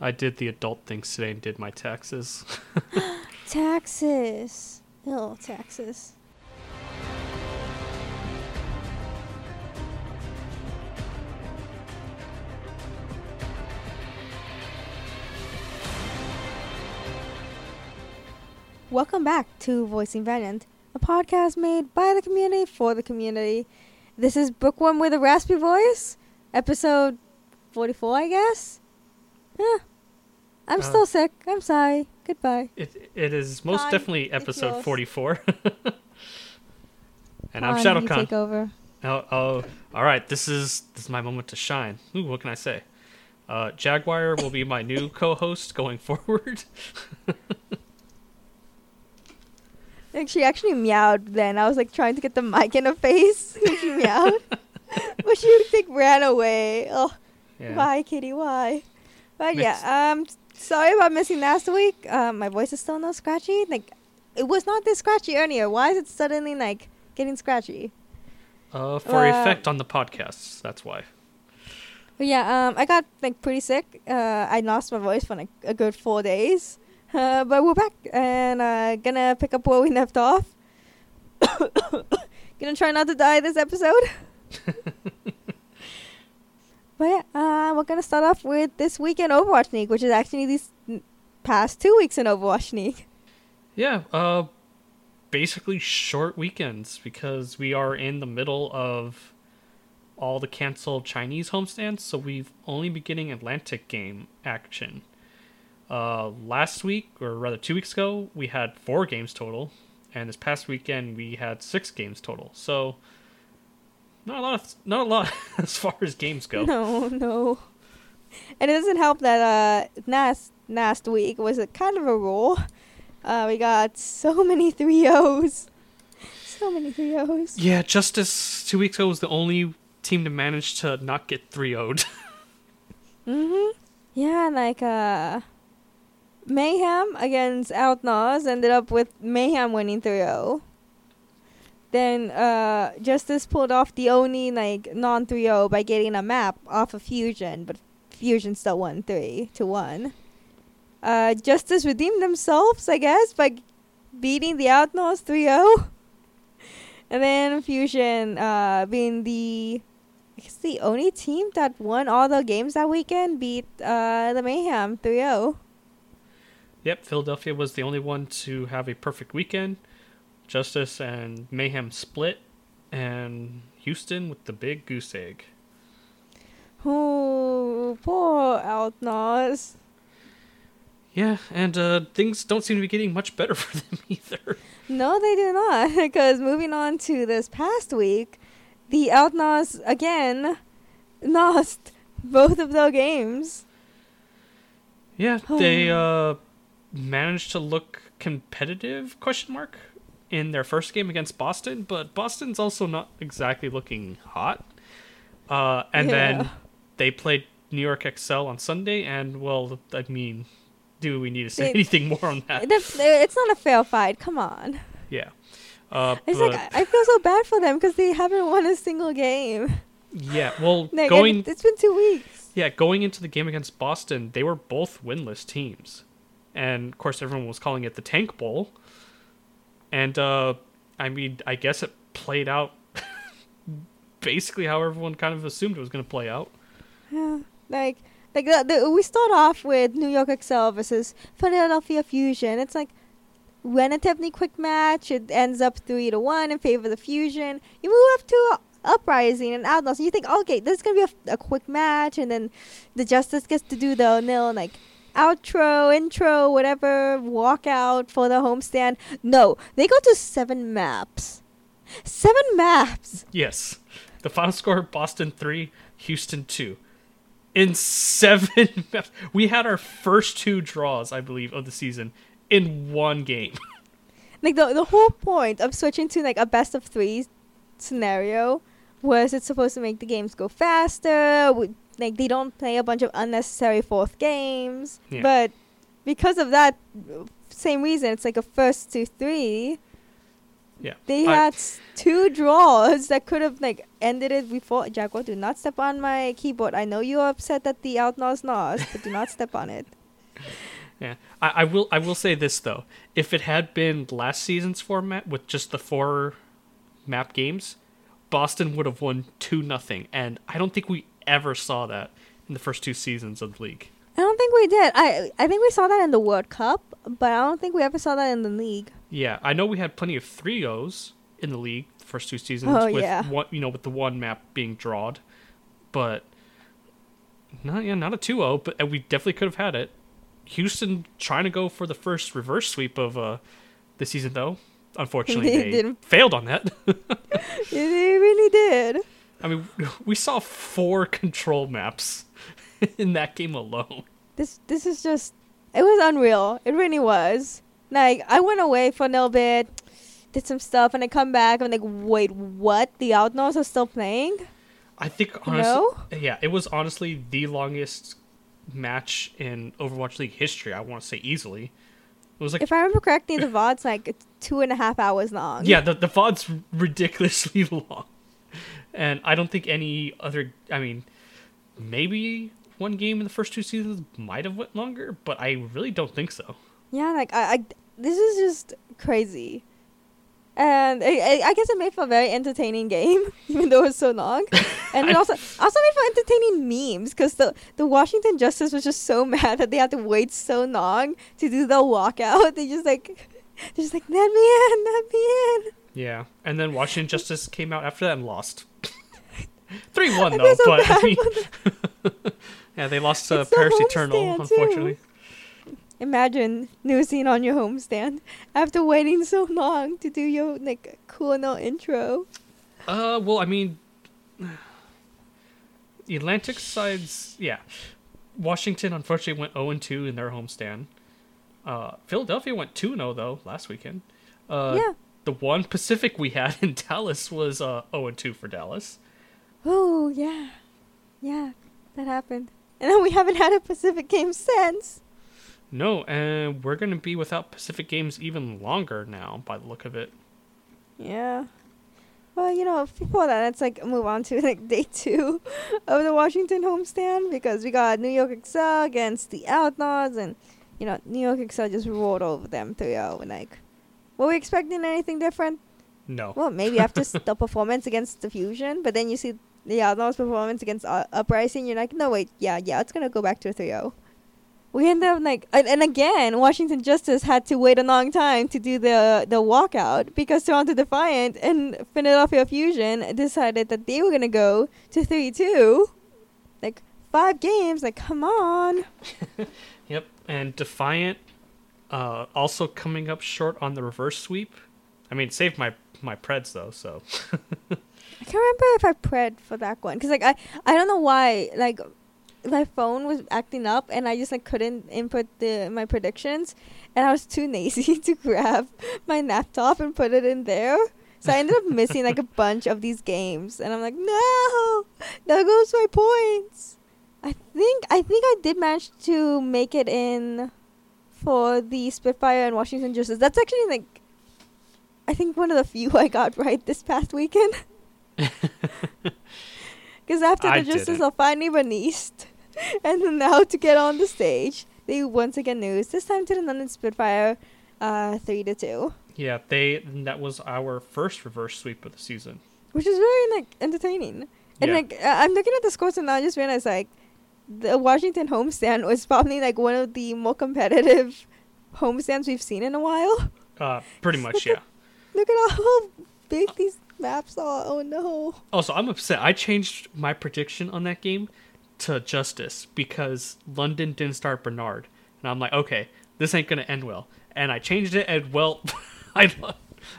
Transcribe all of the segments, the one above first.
I did the adult things today and did my taxes. taxes. Oh, taxes. Welcome back to Voicing Valiant, a podcast made by the community for the community. This is Bookworm with a Raspy Voice, episode 44, I guess. Yeah. I'm Uh, still sick. I'm sorry. Goodbye. It it is most Fine, definitely episode forty four. and I'm Fine, you Shadowcon. Take over. Oh, oh, all right. This is this is my moment to shine. Ooh, what can I say? Uh, Jaguar will be my new co-host going forward. Like she actually meowed then. I was like trying to get the mic in her face she meowed. but she like ran away. Oh, Yeah. why, kitty? Why? But Next. yeah, um, sorry about missing last week. Um, my voice is still no scratchy. Like, it was not this scratchy earlier. Why is it suddenly like getting scratchy? Uh, for Uh, effect on the podcasts. That's why. Yeah, um, I got like pretty sick. Uh, I lost my voice for like a good four days. Uh, but we're back and uh, gonna pick up where we left off. gonna try not to die this episode. but yeah, uh, we're gonna start off with this week in Overwatch League, which is actually these past two weeks in Overwatch League. Yeah. Uh, basically short weekends because we are in the middle of all the canceled Chinese homestands, so we've only been getting Atlantic game action. Uh, last week, or rather two weeks ago, we had four games total, and this past weekend we had six games total. So not a lot, of, not a lot as far as games go. No, no. And it doesn't help that uh, last last week was a kind of a roll. Uh, we got so many three O's. So many three O's. Yeah, Justice two weeks ago was the only team to manage to not get 3 0'd. Mhm. Yeah, like uh, Mayhem against Outlaws ended up with Mayhem winning 3-0. Then uh, Justice pulled off the only like non 3-0 by getting a map off of Fusion, but Fusion still won three to one. Uh, Justice redeemed themselves, I guess, by beating the Outlaws 3-0. And then Fusion uh, being the I guess the only team that won all the games that weekend beat uh, the Mayhem 3 0. Yep, Philadelphia was the only one to have a perfect weekend. Justice and Mayhem split, and Houston with the big goose egg. Oh, poor Outlaws. Yeah, and uh, things don't seem to be getting much better for them either. No, they do not. Because moving on to this past week, the Outlaws again lost both of their games. Yeah, they uh, managed to look competitive? Question mark in their first game against Boston, but Boston's also not exactly looking hot. Uh, and Yeah. then they played New York XL on Sunday, and well, I mean, do we need to say It- anything more on that? It's not a fair fight. Come on. Yeah. Uh, It's but, like I I feel so bad for them because they haven't won a single game. yeah, well, Like, going it's been two weeks. yeah, going into the game against Boston, they were both winless teams, and of course, everyone was calling it the Tank Bowl. And uh, I mean, I guess it played out basically how everyone kind of assumed it was going to play out. Yeah, like like the, the, we start off with New York Excel versus Philadelphia Fusion. It's like relatively quick match. It ends up three to one in favor of the Fusion. You move up to Uprising and Outlaws, and you think, okay, this is gonna be a, a quick match, and then the Justice gets to do the nil like outro, intro, whatever, walkout for the homestand. No, they go to seven maps. Seven maps. Yes, the final score: Boston three, Houston two. In seven, maps. we had our first two draws, I believe, of the season in one game. like the the whole point of switching to like a best of three scenario was it supposed to make the games go faster. w- Like they don't play a bunch of unnecessary fourth games. Yeah. But because of that same reason, it's like a first to three. Yeah. They I- had s- two draws that could have like ended it before. Jaguar, do not step on my keyboard. I know you're upset that the Outlaws lost, but do not step on it. Yeah, I, I will. I will say this though: if it had been last season's format with just the four map games, Boston would have won two nothing, and I don't think we ever saw that in the first two seasons of the league. I don't think we did. I I think we saw that in the World Cup, but I don't think we ever saw that in the league. Yeah, I know we had plenty of 3-0s in the league the first two seasons Oh, with yeah. one, you know, with the one map being drawed, but not yeah, not a 2-0, but we definitely could have had it. Houston trying to go for the first reverse sweep of uh the season though. Unfortunately, They they failed on that. They really did. I mean, we saw four control maps in that game alone. This this is just it was unreal. It really was. Like I went away for a little bit, did some stuff, and I come back. I'm like, wait, what? The Outlaws are still playing? I think honestly, No? yeah, it was honestly the longest match in Overwatch League history. I want to say easily. It was like If I remember correctly, the VOD's like two and a half hours long. yeah, the the VOD's ridiculously long, and I don't think any other. I mean, maybe one game in the first two seasons might have went longer, but I really don't think so. Yeah, like I, I this is just crazy. And I, I, guess it made for a very entertaining game, even though it was so long. And it also also made for entertaining memes because the the Washington Justice was just so mad that they had to wait so long to do the walkout. They just like, they're just like, let me in, let me in. Yeah, and then Washington Justice came out after that and lost. Three one though, so but I mean, yeah, they lost to the Paris Eternal, too. Imagine new scene on your homestand after waiting so long to do your like cool little intro. Uh, well, I mean, the Atlantic sides, yeah. Washington unfortunately went 0 2 in their homestand. Uh, Philadelphia went 2 0 though last weekend. Uh, yeah. The one Pacific we had in Dallas was uh 0 2 for Dallas. Oh yeah, yeah, that happened. And then we haven't had a Pacific game since. No, and we're gonna be without Pacific games even longer now, by the look of it. Yeah. Well, you know, before that, let's like move on to like day two of the Washington homestand because we got New York Excel against the Outlaws, and you know, New York Excel just rolled over them 3-0. And like, were we expecting anything different? No. Well, maybe after the performance against the Fusion, but then you see the Outlaws' performance against uh, Uprising, you're like, no, wait, yeah, yeah, it's gonna go back to a 3-0. We end up like, and, and again, Washington Justice had to wait a long time to do the the walkout because Toronto Defiant and Philadelphia Fusion decided that they were gonna go to 3-2. Like five games, like come on. Yep, and Defiant uh, also coming up short on the reverse sweep. I mean, saved my my Preds though, so I can't remember if I pred for that one because like I I don't know why like my phone was acting up and I just like couldn't input the my predictions and I was too lazy to grab my laptop and put it in there. So I ended up missing like a bunch of these games and I'm like, no, there goes my points. I think I think I did manage to make it in for the Spitfire and Washington Justice. That's actually like I think one of the few I got right this past weekend. Because after the I Justice didn't. are finally released, and then now to get on the stage, they once again lose. This time to the London Spitfire, uh, three to two, yeah, they that was our first reverse sweep of the season. which is very like entertaining. And Yeah. like uh, I'm looking at the scores and now I just realized like the Washington homestand was probably like one of the more competitive homestands we've seen in a while. Uh, pretty much, yeah. Look at how big these maps are. Oh no. Also, I'm upset. I changed my prediction on that game to Justice because London didn't start Bernar, and I'm like, okay, this ain't gonna end well. And I changed it, and well, I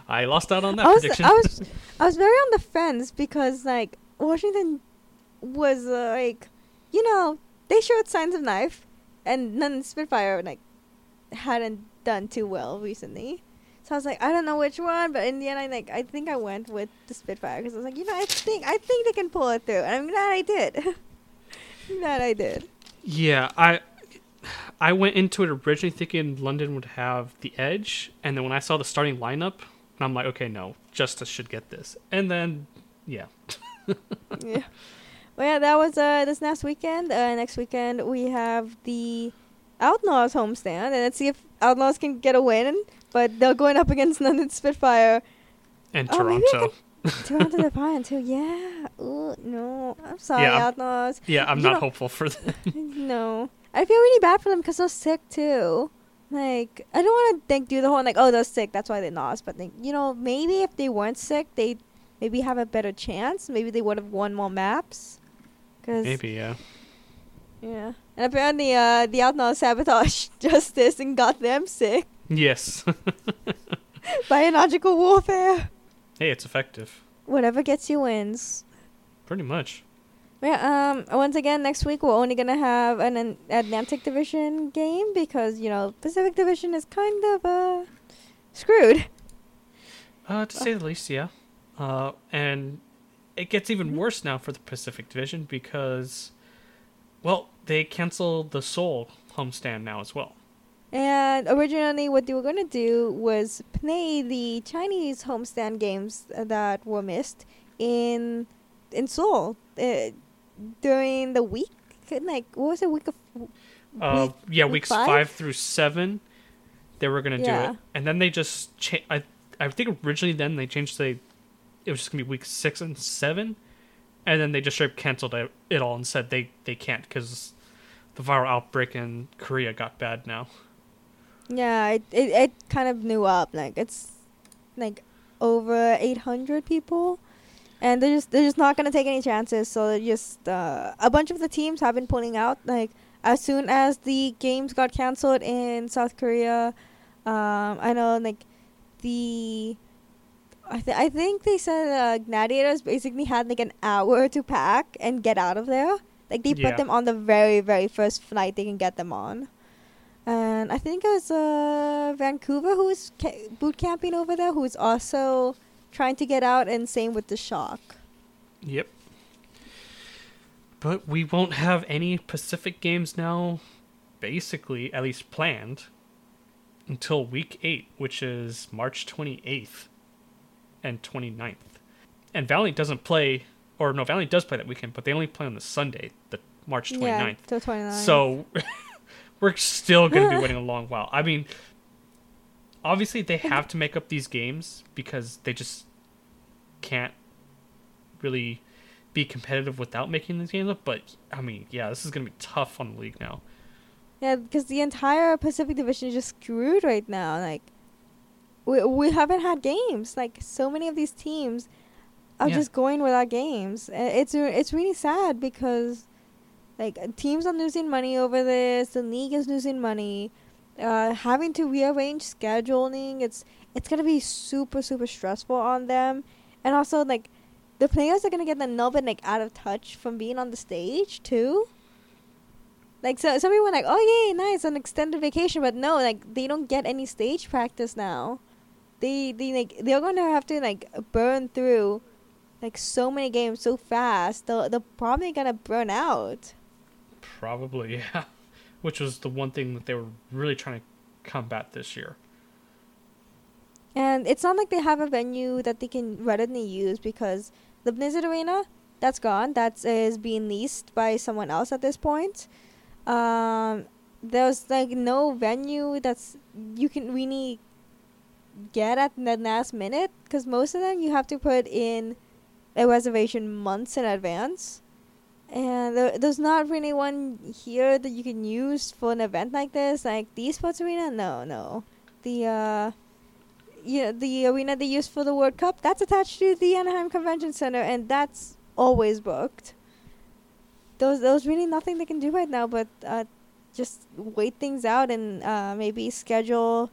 I lost out on that I was, prediction. I was I was very on the fence because like Washington was uh, like you know they showed signs of life and then Spitfire like hadn't done too well recently. So I was like I don't know which one, but in the end I like I think I went with the Spitfire because I was like you know I think I think they can pull it through and I'm glad I did. I'm I did. Yeah, I I went into it originally thinking London would have the edge, and then when I saw the starting lineup And I'm like, okay, no, Justice should get this. And then, yeah. yeah. Well, yeah, that was uh this next weekend. Uh, next weekend we have the Outlaws homestand, and let's see if Outlaws can get a win. But they're going up against London Spitfire And Oh, maybe I Toronto. Toronto Defiant too. Yeah. Ooh, no, I'm sorry, Yeah, I'm- Outlaws. Yeah, I'm You not know- hopeful for them. no, I feel really bad for them because they're sick too. Like, I don't want to like do the whole like, oh, they're sick, that's why they lost. But like, you know, maybe if they weren't sick, they maybe have a better chance. Maybe they would have won more maps. Cause Maybe, yeah. yeah, and apparently, uh, the Outlaws sabotage justice and got them sick. Yes. Biological warfare. Hey, it's effective. Whatever gets you wins. Pretty much. Yeah, um, once again, next week we're only gonna have an, an Atlantic Division game because you know Pacific Division is kind of uh screwed. Uh, to say the least, yeah. Uh, and it gets even Mhm. worse now for the Pacific Division because, well, they canceled the Seoul homestand now as well. And originally, what they were gonna do was play the Chinese homestand games that were missed in in Seoul uh, during the week. Like, what was it? Week of Uh, yeah, week weeks five? five? through seven, they were gonna Yeah. do it, and then they just cha- I I think originally then they changed the it was just gonna be week six and seven, and then they just straight canceled it, it all and said they they can't because the viral outbreak in Korea got bad now. Yeah, it, it it kind of blew up. Like it's like over eight hundred people, and they're just they're just not gonna take any chances. So just uh, a bunch of the teams have been pulling out. Like as soon as the games got canceled in South Korea, um, I know like the. I, th- I think they said uh, gladiators basically had like an hour to pack and get out of there. Like they Yeah. put them on the very very first flight they can get them on and I think it was uh, Vancouver who was ca- boot camping over there, who was also trying to get out, and same with the Shock. Yep. But we won't have any Pacific games now, basically, at least planned, until week 8, which is March 28th and 29th. And Valiant doesn't play, or no, Valiant does play that weekend, but they only play on the Sunday, the March 29th. Yeah, till 29. So we're still going to be waiting a long while. I mean, obviously they have to make up these games because they just can't really be competitive without making these games up. But I mean, yeah, this is going to be tough on the league now. yeah, because the entire Pacific Division is just screwed right now. Like, we we haven't had games. Like, so many of these teams are Yeah. just going without games. It's it's really sad because, like, teams are losing money over this. The league is losing money. Uh, having to rearrange scheduling. It's it's gonna be super super stressful on them, and also like, the players are gonna get another like out of touch from being on the stage too. Like so, some people are like, oh yay, nice, an extended vacation, but no, like they don't get any stage practice now. They they like they're gonna have to like burn through, like so many games so fast. They're they're probably gonna burn out. Probably, yeah. Which was the one thing that they were really trying to combat this year. And it's not like they have a venue that they can readily use because the Blizzard Arena, that's gone. That is being leased by someone else at this point. Um, there's like no venue that's you can really get at the last minute because most of them you have to put in a reservation months in advance. And there, there's not really one here that you can use for an event like this. Like the esports arena, no, no. The uh, yeah, the arena they use for the World Cup, that's attached to the Anaheim Convention Center, and that's always booked. There's, there's really nothing they can do right now but uh, just wait things out and uh, maybe schedule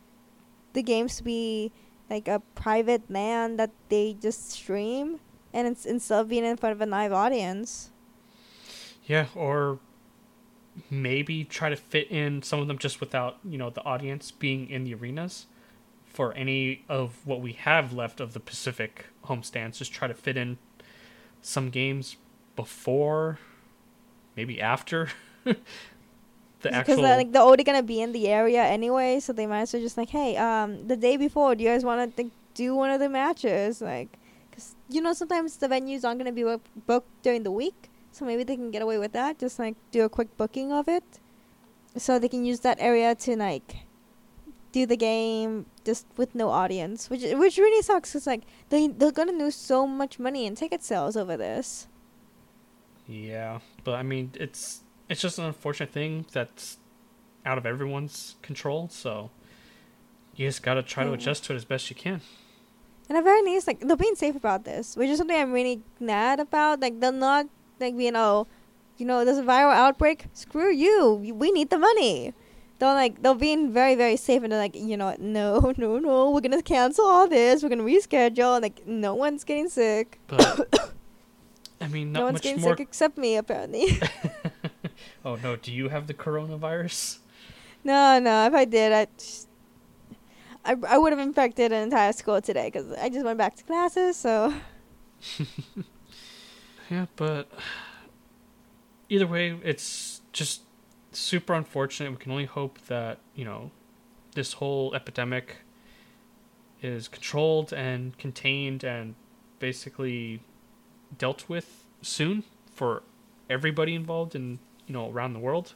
the games to be like a private LAN that they just stream, and it's, instead of being in front of a live audience. Yeah, or maybe try to fit in some of them just without, you know, the audience being in the arenas for any of what we have left of the Pacific homestands. Just try to fit in some games before, maybe after the because actual. like they're already gonna be in the area anyway, so they might as well just like, hey, um, the day before, do you guys want to do one of the matches, like, cause you know sometimes the venues aren't gonna be booked during the week, so maybe they can get away with that. Just like do a quick booking of it, so they can use that area to like do the game just with no audience, which which really sucks. Cause like they they're gonna lose so much money in ticket sales over this. Yeah, but I mean, it's it's just an unfortunate thing that's out of everyone's control. So you just gotta try to adjust to it as best you can. And I'm very nice, like they're being safe about this, which is something I'm really glad about. Like they're not like you know, you know, there's a viral outbreak. Screw you. We need the money. They're like they're being very very safe, and they're like, you know, no, no, no, we're gonna cancel all this. We're gonna reschedule. and Like no one's getting sick. But I mean, no one's getting more. sick except me, apparently. oh no, do you have the coronavirus? no, no. If I did, I. Just, I, I would have infected an entire school today because I just went back to classes. So Yeah, but either way, it's just super unfortunate. We can only hope that, you know, this whole epidemic is controlled and contained and basically dealt with soon for everybody involved and, you know, around the world.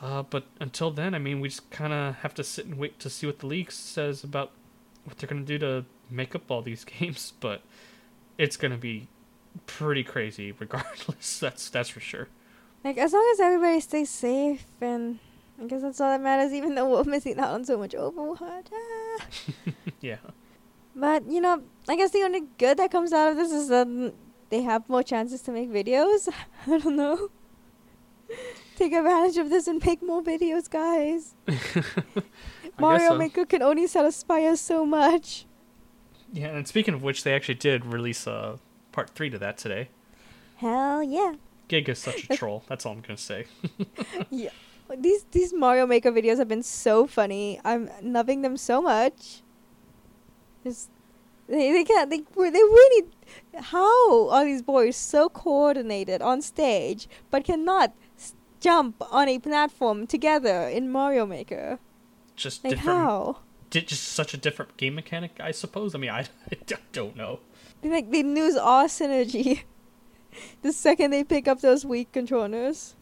Uh, but until then, I mean, we just kind of have to sit and wait to see what the league says about what they're going to do to make up all these games. But it's going to be pretty crazy regardless. That's that's for sure. Like as long as everybody stays safe, and I guess that's all that matters. Even though we're missing out on so much Overwatch. Ah. Yeah. But you know, I guess the only good that comes out of this is that they have more chances to make videos. I don't know. Take advantage of this and make more videos, guys. Mario so. Maker can only satisfy us so much. Yeah, and speaking of which, they actually did release uh, part three to that today. Hell yeah. Gig is such a troll. That's all I'm gonna say. yeah. These these Mario Maker videos have been so funny. I'm loving them so much. Just they they can't they they really how are these boys so coordinated on stage but cannot s- jump on a platform together in Mario Maker? Just Like different. how? di- just such a different game mechanic, I suppose. I mean, I, I don't know. They like they lose all synergy the second they pick up those Wii controllers.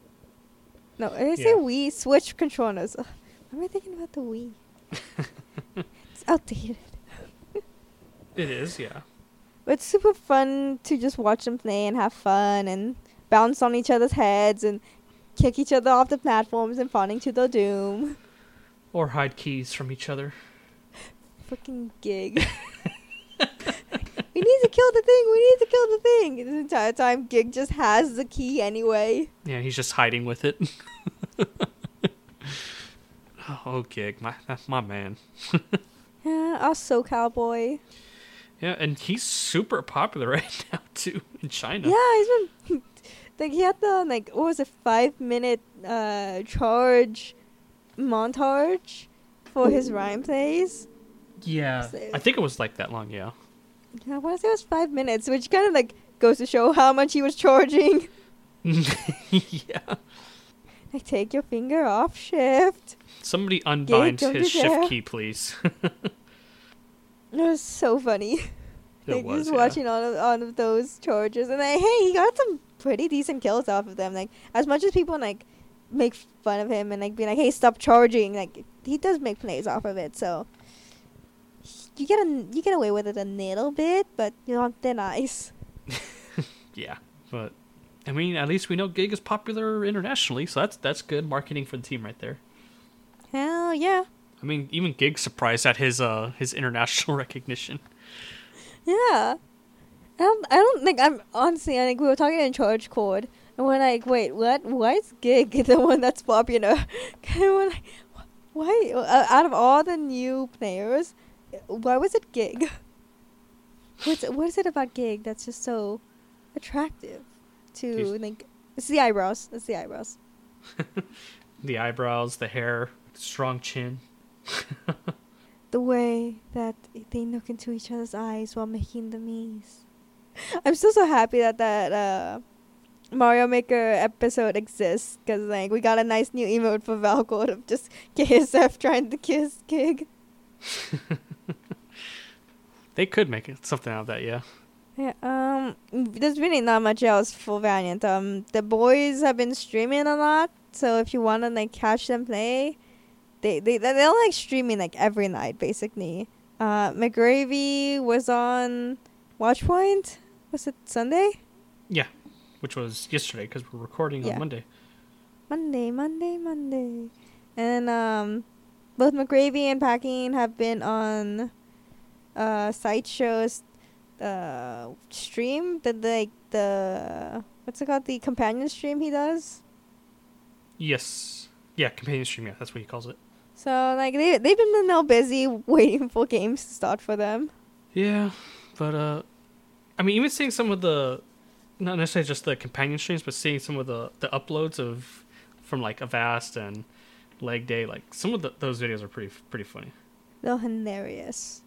No, I say Yeah. Wii Switch controllers. Ugh, why am I thinking about the Wii? it's outdated. It is, yeah. But it's super fun to just watch them play and have fun and bounce on each other's heads and kick each other off the platforms and falling to their doom. Or hide keys from each other. Fucking gig. we need to kill the thing. We need to kill the thing. This entire time, Gig just has the key anyway. Yeah, he's just hiding with it. oh, gig, my my man. Yeah, our SoCal boy. Yeah, and he's super popular right now too in China. Yeah, he's been like he had the like what was it five minute uh charge montage for his Rein plays. Yeah, I think it was like that long. Yeah. I want to say it was five minutes, which kind of like goes to show how much he was charging. yeah. Like take your finger off shift. Somebody unbind his shift key, please. It was so funny. it like was. just yeah. watching all of all of those charges, and like, hey, he got some pretty decent kills off of them. Like as much as people like make fun of him and like be like, hey, stop charging. Like he does make plays off of it, so you get a, you get away with it a little bit, but you're on thin ice. Yeah, but I mean, at least we know Gig is popular internationally, so that's that's good marketing for the team right there. Hell yeah, I mean, even Gig surprised at his uh his international recognition. yeah. I don't, I don't think I'm honestly. I think we were talking in charge chord, and we're like, wait, what? Why is Gig the one that's popular? and we're like, why? Uh, out of all the new players, why was it Gig? What's what is it about Gig that's just so attractive to like? It's the eyebrows. It's the eyebrows. The eyebrows, the hair, strong chin. The way that they look into each other's eyes while making the memes. I'm still so happy that that uh, Mario Maker episode exists because like we got a nice new emote for Valcor of just KSF trying to kiss Gig. They could make it something out of that, yeah. Yeah, um, there's really not much else for Valiant. Um, the boys have been streaming a lot, so if you wanna like catch them play, they they they- they're like streaming like every night basically. Uh, McGravy was on Watchpoint. Was it Sunday? Yeah, which was yesterday because we're recording Yeah. on Monday. Monday, Monday, Monday. And um both McGravy and Packing have been on uh Sideshow's uh stream the like the what's it called? The companion stream he does. Yes. Yeah, companion stream, yeah, that's what he calls it. So like they they've been now busy waiting for games to start for them. Yeah, but uh, I mean, even seeing some of the, not necessarily just the companion streams, but seeing some of the the uploads of, from like Avast and Leg Day, like some of the, those videos are pretty pretty funny. They're hilarious.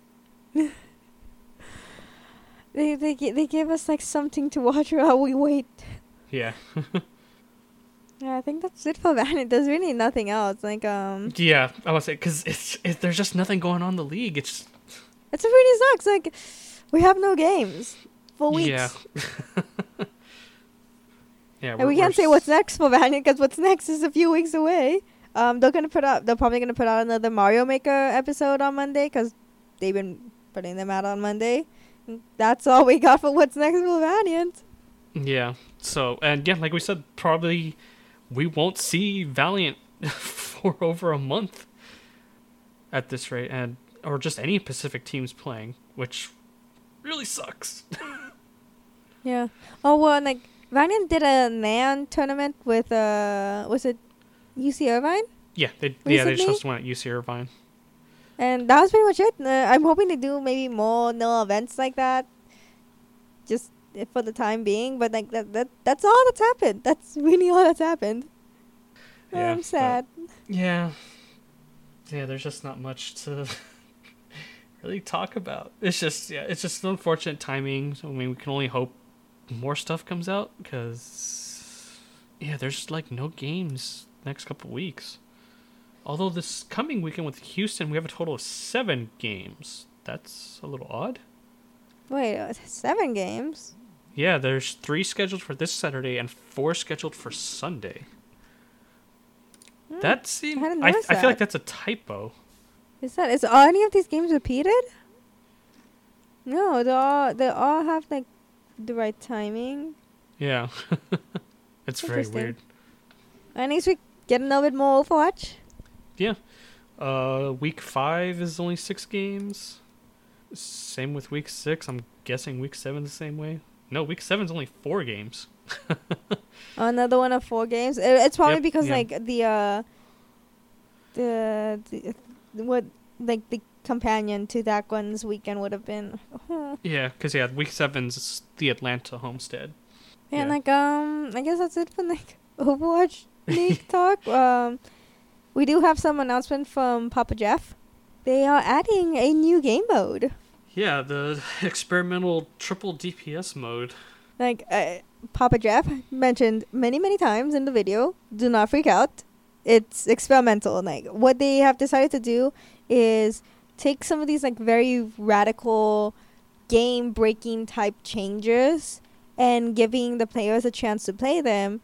they they they give us like something to watch while we wait. Yeah, Yeah, I think that's it for Valiant. There's really nothing else. Like um yeah, I would say because it's it, there's just nothing going on in the league. It's It's really sucks. Like, we have no games for weeks. yeah, yeah. and we're- can't say what's next for Valiant because what's next is a few weeks away. Um, they're gonna put out. They're probably gonna put out another Mario Maker episode on Monday because they've been putting them out on Monday. That's all we got for what's next for Valiant. Yeah. So and yeah, like we said, probably we won't see Valiant for over a month at this rate, and or just any Pacific teams playing, which really sucks. Yeah. Oh well, and, like Valiant did a LAN tournament with uh, was it UC Irvine? yeah, they yeah they Recently? just went at UC Irvine. And that was pretty much it. Uh, I'm hoping to do maybe more no events like that, just for the time being. But like that, that that's all that's happened. That's really all that's happened. Yeah, I'm sad. Yeah. Yeah, there's just not much to really talk about. It's just yeah, it's just unfortunate timing. So I mean, we can only hope more stuff comes out because yeah, there's like no games next couple weeks. Although this coming weekend with Houston, we have a total of seven games. That's a little odd. Wait, uh, seven games. Yeah, there's three scheduled for this Saturday and four scheduled for Sunday. Hmm, That seems. hadn't I, I feel like that's a typo. Is that is all any of these games repeated? No, they all they all have like the right timing. Yeah. it's very weird. And next week, get a little bit more Overwatch. Uh, week five is only six games. Same with week six. I'm guessing week seven the same way. No, week seven's only four games. Another one of four games. It, it's probably Yep, because yeah. like the uh the, the what like the companion to that one's weekend would have been. Yeah, because yeah, week seven's the Atlanta Homestand. And Yeah. like um I guess that's it for like Overwatch League talk. Um we do have some announcement from Papa Jeff. They are adding a new game mode. Yeah, the experimental triple DPS mode. Like uh, Papa Jeff mentioned many many times in the video. Do not freak out. It's experimental. Like what they have decided to do is take some of these like very radical game breaking type changes and giving the players a chance to play them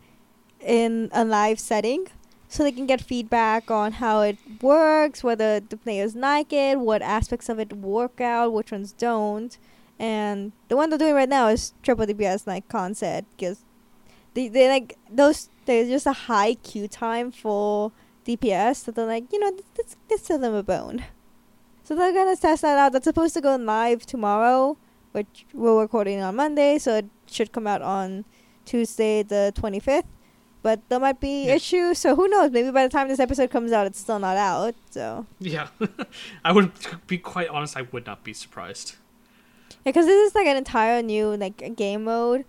in a live setting so they can get feedback on how it works, whether the players like it, what aspects of it work out, which ones don't. And the one they're doing right now is triple DPS, like said, because they they like those. There's just a high queue time for DPS, so they're like, you know, let's let's sell them a bone. So they're gonna test that out. That's supposed to go live tomorrow, which we're recording on Monday, so it should come out on Tuesday the 25th. But there might be Yeah. issues, so who knows? Maybe by the time this episode comes out, it's still not out. So Yeah, I would be quite honest. I would not be surprised. Yeah, because this is like an entire new like game mode.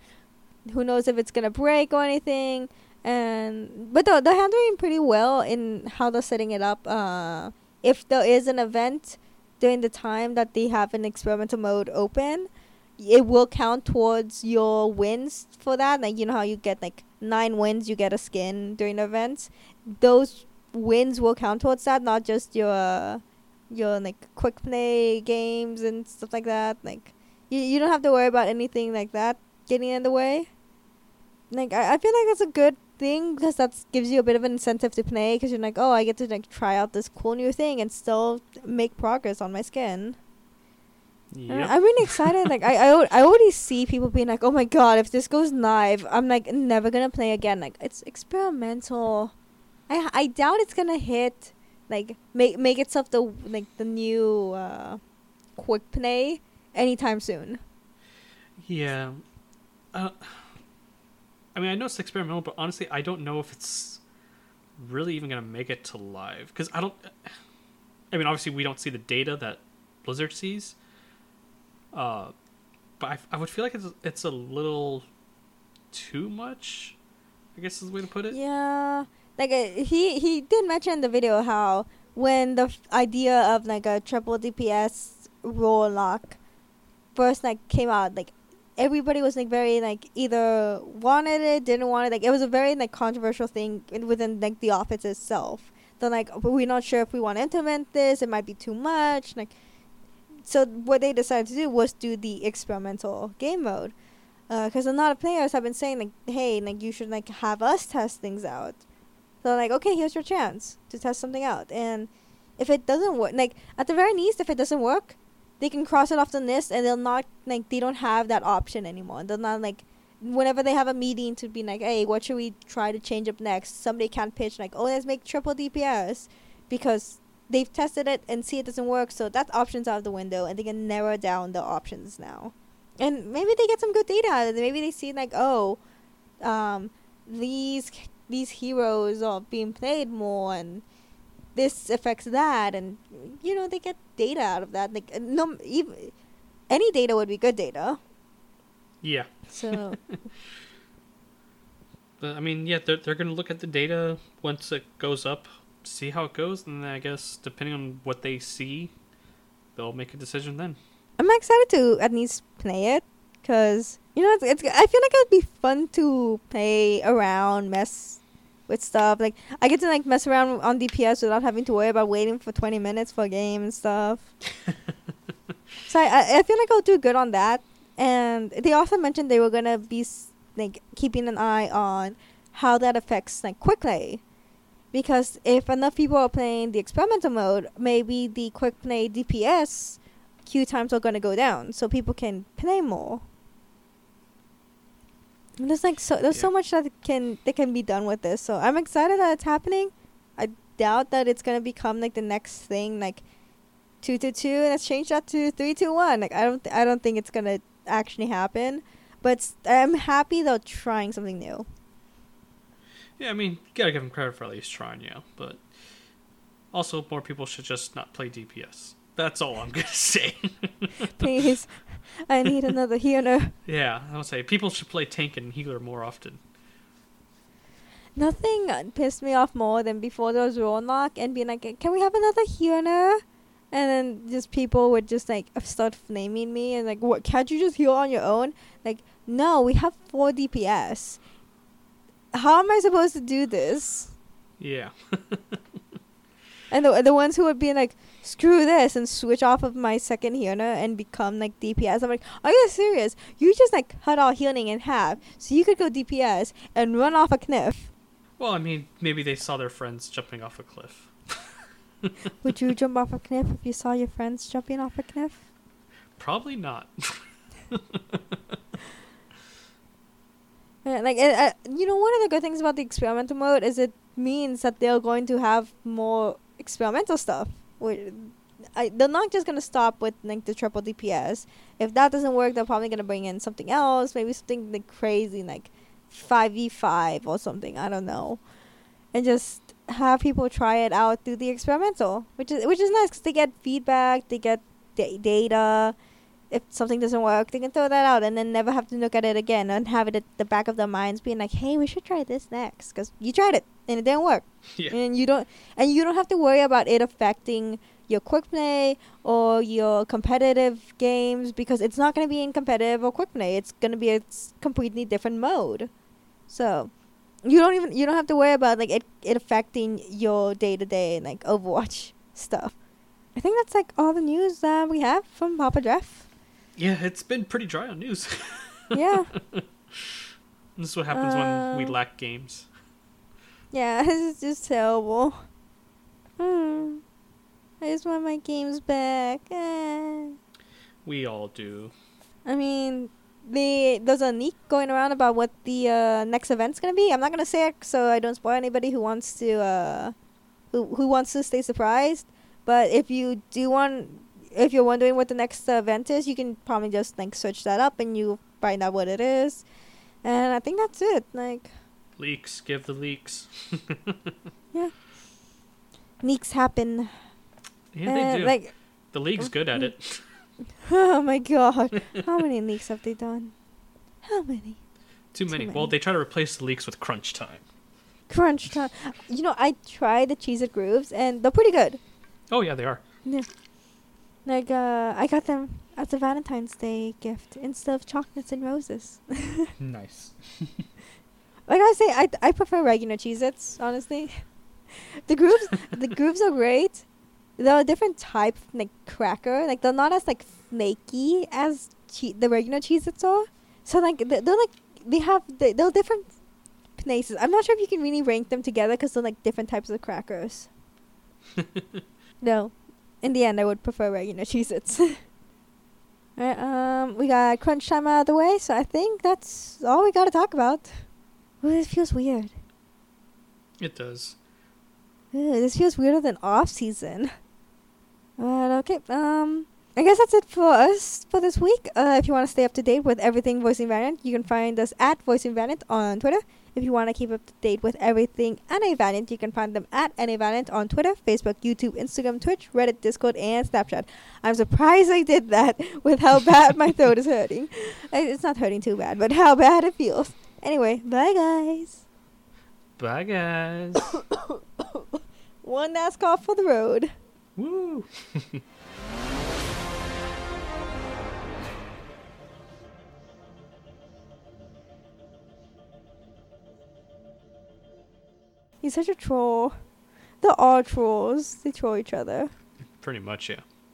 Who knows if it's gonna break or anything? And but they're, they're handling pretty well in how they're setting it up. Uh, if there is an event during the time that they have an experimental mode open, it will count towards your wins for that. Like you know how you get like nine wins, you get a skin during events. Those wins will count towards that, not just your your like quick play games and stuff like that. Like you you don't have to worry about anything like that getting in the way. Like I, I feel like that's a good thing because that gives you a bit of an incentive to play because you're like oh I get to like try out this cool new thing and still make progress on my skin. Uh, Yep. I'm really excited. like I, I, I already see people being like, "Oh my god, if this goes live, I'm like never gonna play again." Like it's experimental. I I doubt it's gonna hit like make make itself the like the new uh, quick play anytime soon. Yeah. Uh, I mean, I know it's experimental, but honestly, I don't know if it's really even going to make it to live. Because I don't. I mean, obviously, we don't see the data that Blizzard sees. Uh, but I, I would feel like it's, it's a little too much, I guess is the way to put it. Yeah, like uh, he he did mention in the video how when the f- idea of like a triple DPS role lock first like came out, like everybody was like very like either wanted it, didn't want it. Like it was a very like controversial thing within like the office itself. They're like, we're not sure if we want to implement this. It might be too much. Like, so what they decided to do was do the experimental game mode. Uh, because a lot of players have been saying like, "Hey, like you should like have us test things out." So like, okay, here's your chance to test something out, and if it doesn't work, like at the very least, if it doesn't work, they can cross it off the list, and they'll not like they don't have that option anymore. They'll not like whenever they have a meeting to be like, "Hey, what should we try to change up next?" Somebody can't pitch like, "Oh, let's make triple DPS," because they've tested it and see it doesn't work. So that option's out of the window, and they can narrow down the options now. And maybe they get some good data out of it. Maybe they see like, oh, um, these these heroes are being played more, and this affects that, and you know they get data out of that. Like uh, no, even any data would be good data. Yeah. So But, I mean, yeah, they're, they're going to look at the data once it goes up, see how it goes, and then I guess depending on what they see, they'll make a decision then. I'm excited to at least play it because you know it's, it's I feel like it'd be fun to play around, mess with stuff. Like I get to like mess around on DPS without having to worry about waiting for 20 minutes for a game and stuff. so I, I I feel like I'll do good on that. And they also mentioned they were gonna be like keeping an eye on how that affects like quick play. Because if enough people are playing the experimental mode, maybe the quick play DPS queue times are gonna go down, so people can play more. And there's like so there's so much that can that can be done with this. So I'm excited that it's happening. I doubt that it's gonna become like the next thing, like two to two. Let's change that to three to one. Like I don't th- I don't think it's gonna actually happen. But I'm happy they're trying something new. Yeah, I mean, you gotta give them credit for at least trying, yeah. But also, more people should just not play DPS. That's all I'm gonna say. Please, I need another healer. yeah, I would say people should play tank and healer more often. Nothing pissed me off more than before there was role lock and being like, "Can we have another healer?" And then just people would just like start flaming me and like, "What? Can't you just heal on your own?" Like, no, we have four DPS. How am I supposed to do this? Yeah. And the the ones who would be like, "Screw this," and switch off of my second healer and become like DPS. I'm like, "Are you serious? You just like cut all healing in half so you could go DPS and run off a cliff." Well, I mean, maybe they saw their friends jumping off a cliff. Would you jump off a cliff if you saw your friends jumping off a cliff? Probably not. Yeah, like it, uh, you know, one of the good things about the experimental mode is it means that they're going to have more experimental stuff. Where I, they're not just gonna stop with like the triple DPS. If that doesn't work, they're probably gonna bring in something else, maybe something like crazy, like five v five or something. I don't know, and just have people try it out through the experimental, which is which is nice because they get feedback, they get da- data. If something doesn't work, they can throw that out and then never have to look at it again and have it at the back of their minds, being like, "Hey, we should try this next," because you tried it and it didn't work, yeah. and you don't and you don't have to worry about it affecting your quick play or your competitive games because it's not going to be in competitive or quick play. It's going to be a completely different mode. So you don't even you don't have to worry about like it it affecting your day to day like Overwatch stuff. I think that's like all the news that we have from Papa Jeff. Yeah, it's been pretty dry on news. Yeah. this is what happens when we Uh, lack games. yeah, this is just terrible. Hmm. I just want my games back. Eh. We all do. I mean, the there's a leak going around about what the uh, next event's gonna be. I'm not gonna say it so I don't spoil anybody who wants to uh, who who wants to stay surprised. But if you do want, if you're wondering what the next uh, event is, you can probably just like search that up and you find out what it is. And I think that's it. Like Leaks, give the leaks. Yeah, leaks happen. yeah, they Uh, do. Like the league's good at it. oh my god, how many leaks have they done? How many? Too Too many. many. Well, they try to replace the leaks with crunch time. Crunch time. You know, I tried the Cheez-It grooves and they're pretty good. Oh yeah, they are. Yeah. Like uh I got them as a Valentine's Day gift instead of chocolates and roses. Nice. like I say, I I prefer regular Cheez-Its, honestly. the grooves the grooves are great. They're a different type of like cracker. Like they're not as like flaky as che- the regular Cheez-Its are. So like they're, they're like they have they, they're different places. I'm not sure if you can really rank them together because they're like different types of crackers. no, in the end, I would prefer regular Cheez-Its. Alright, um, we got crunch time out of the way, so I think that's all we got to talk about. Ooh, this feels weird. It does. Ooh, this feels weirder than off season. But okay, um, I guess that's it for us for this week. Uh, if you want to stay up to date with everything Voicing Valiant, you can find us at Voicing Valiant on Twitter. If you want to keep up to date with everything NA Valiant, you can find them at NA Valiant on Twitter, Facebook, YouTube, Instagram, Twitch, Reddit, Discord, and Snapchat. I'm surprised I did that with how bad my throat is hurting. It's not hurting too bad, but how bad it feels. Anyway, bye guys. Bye, guys. One last cough for the road. Woo. He's such a troll. They're all trolls. They troll each other. Pretty much, yeah.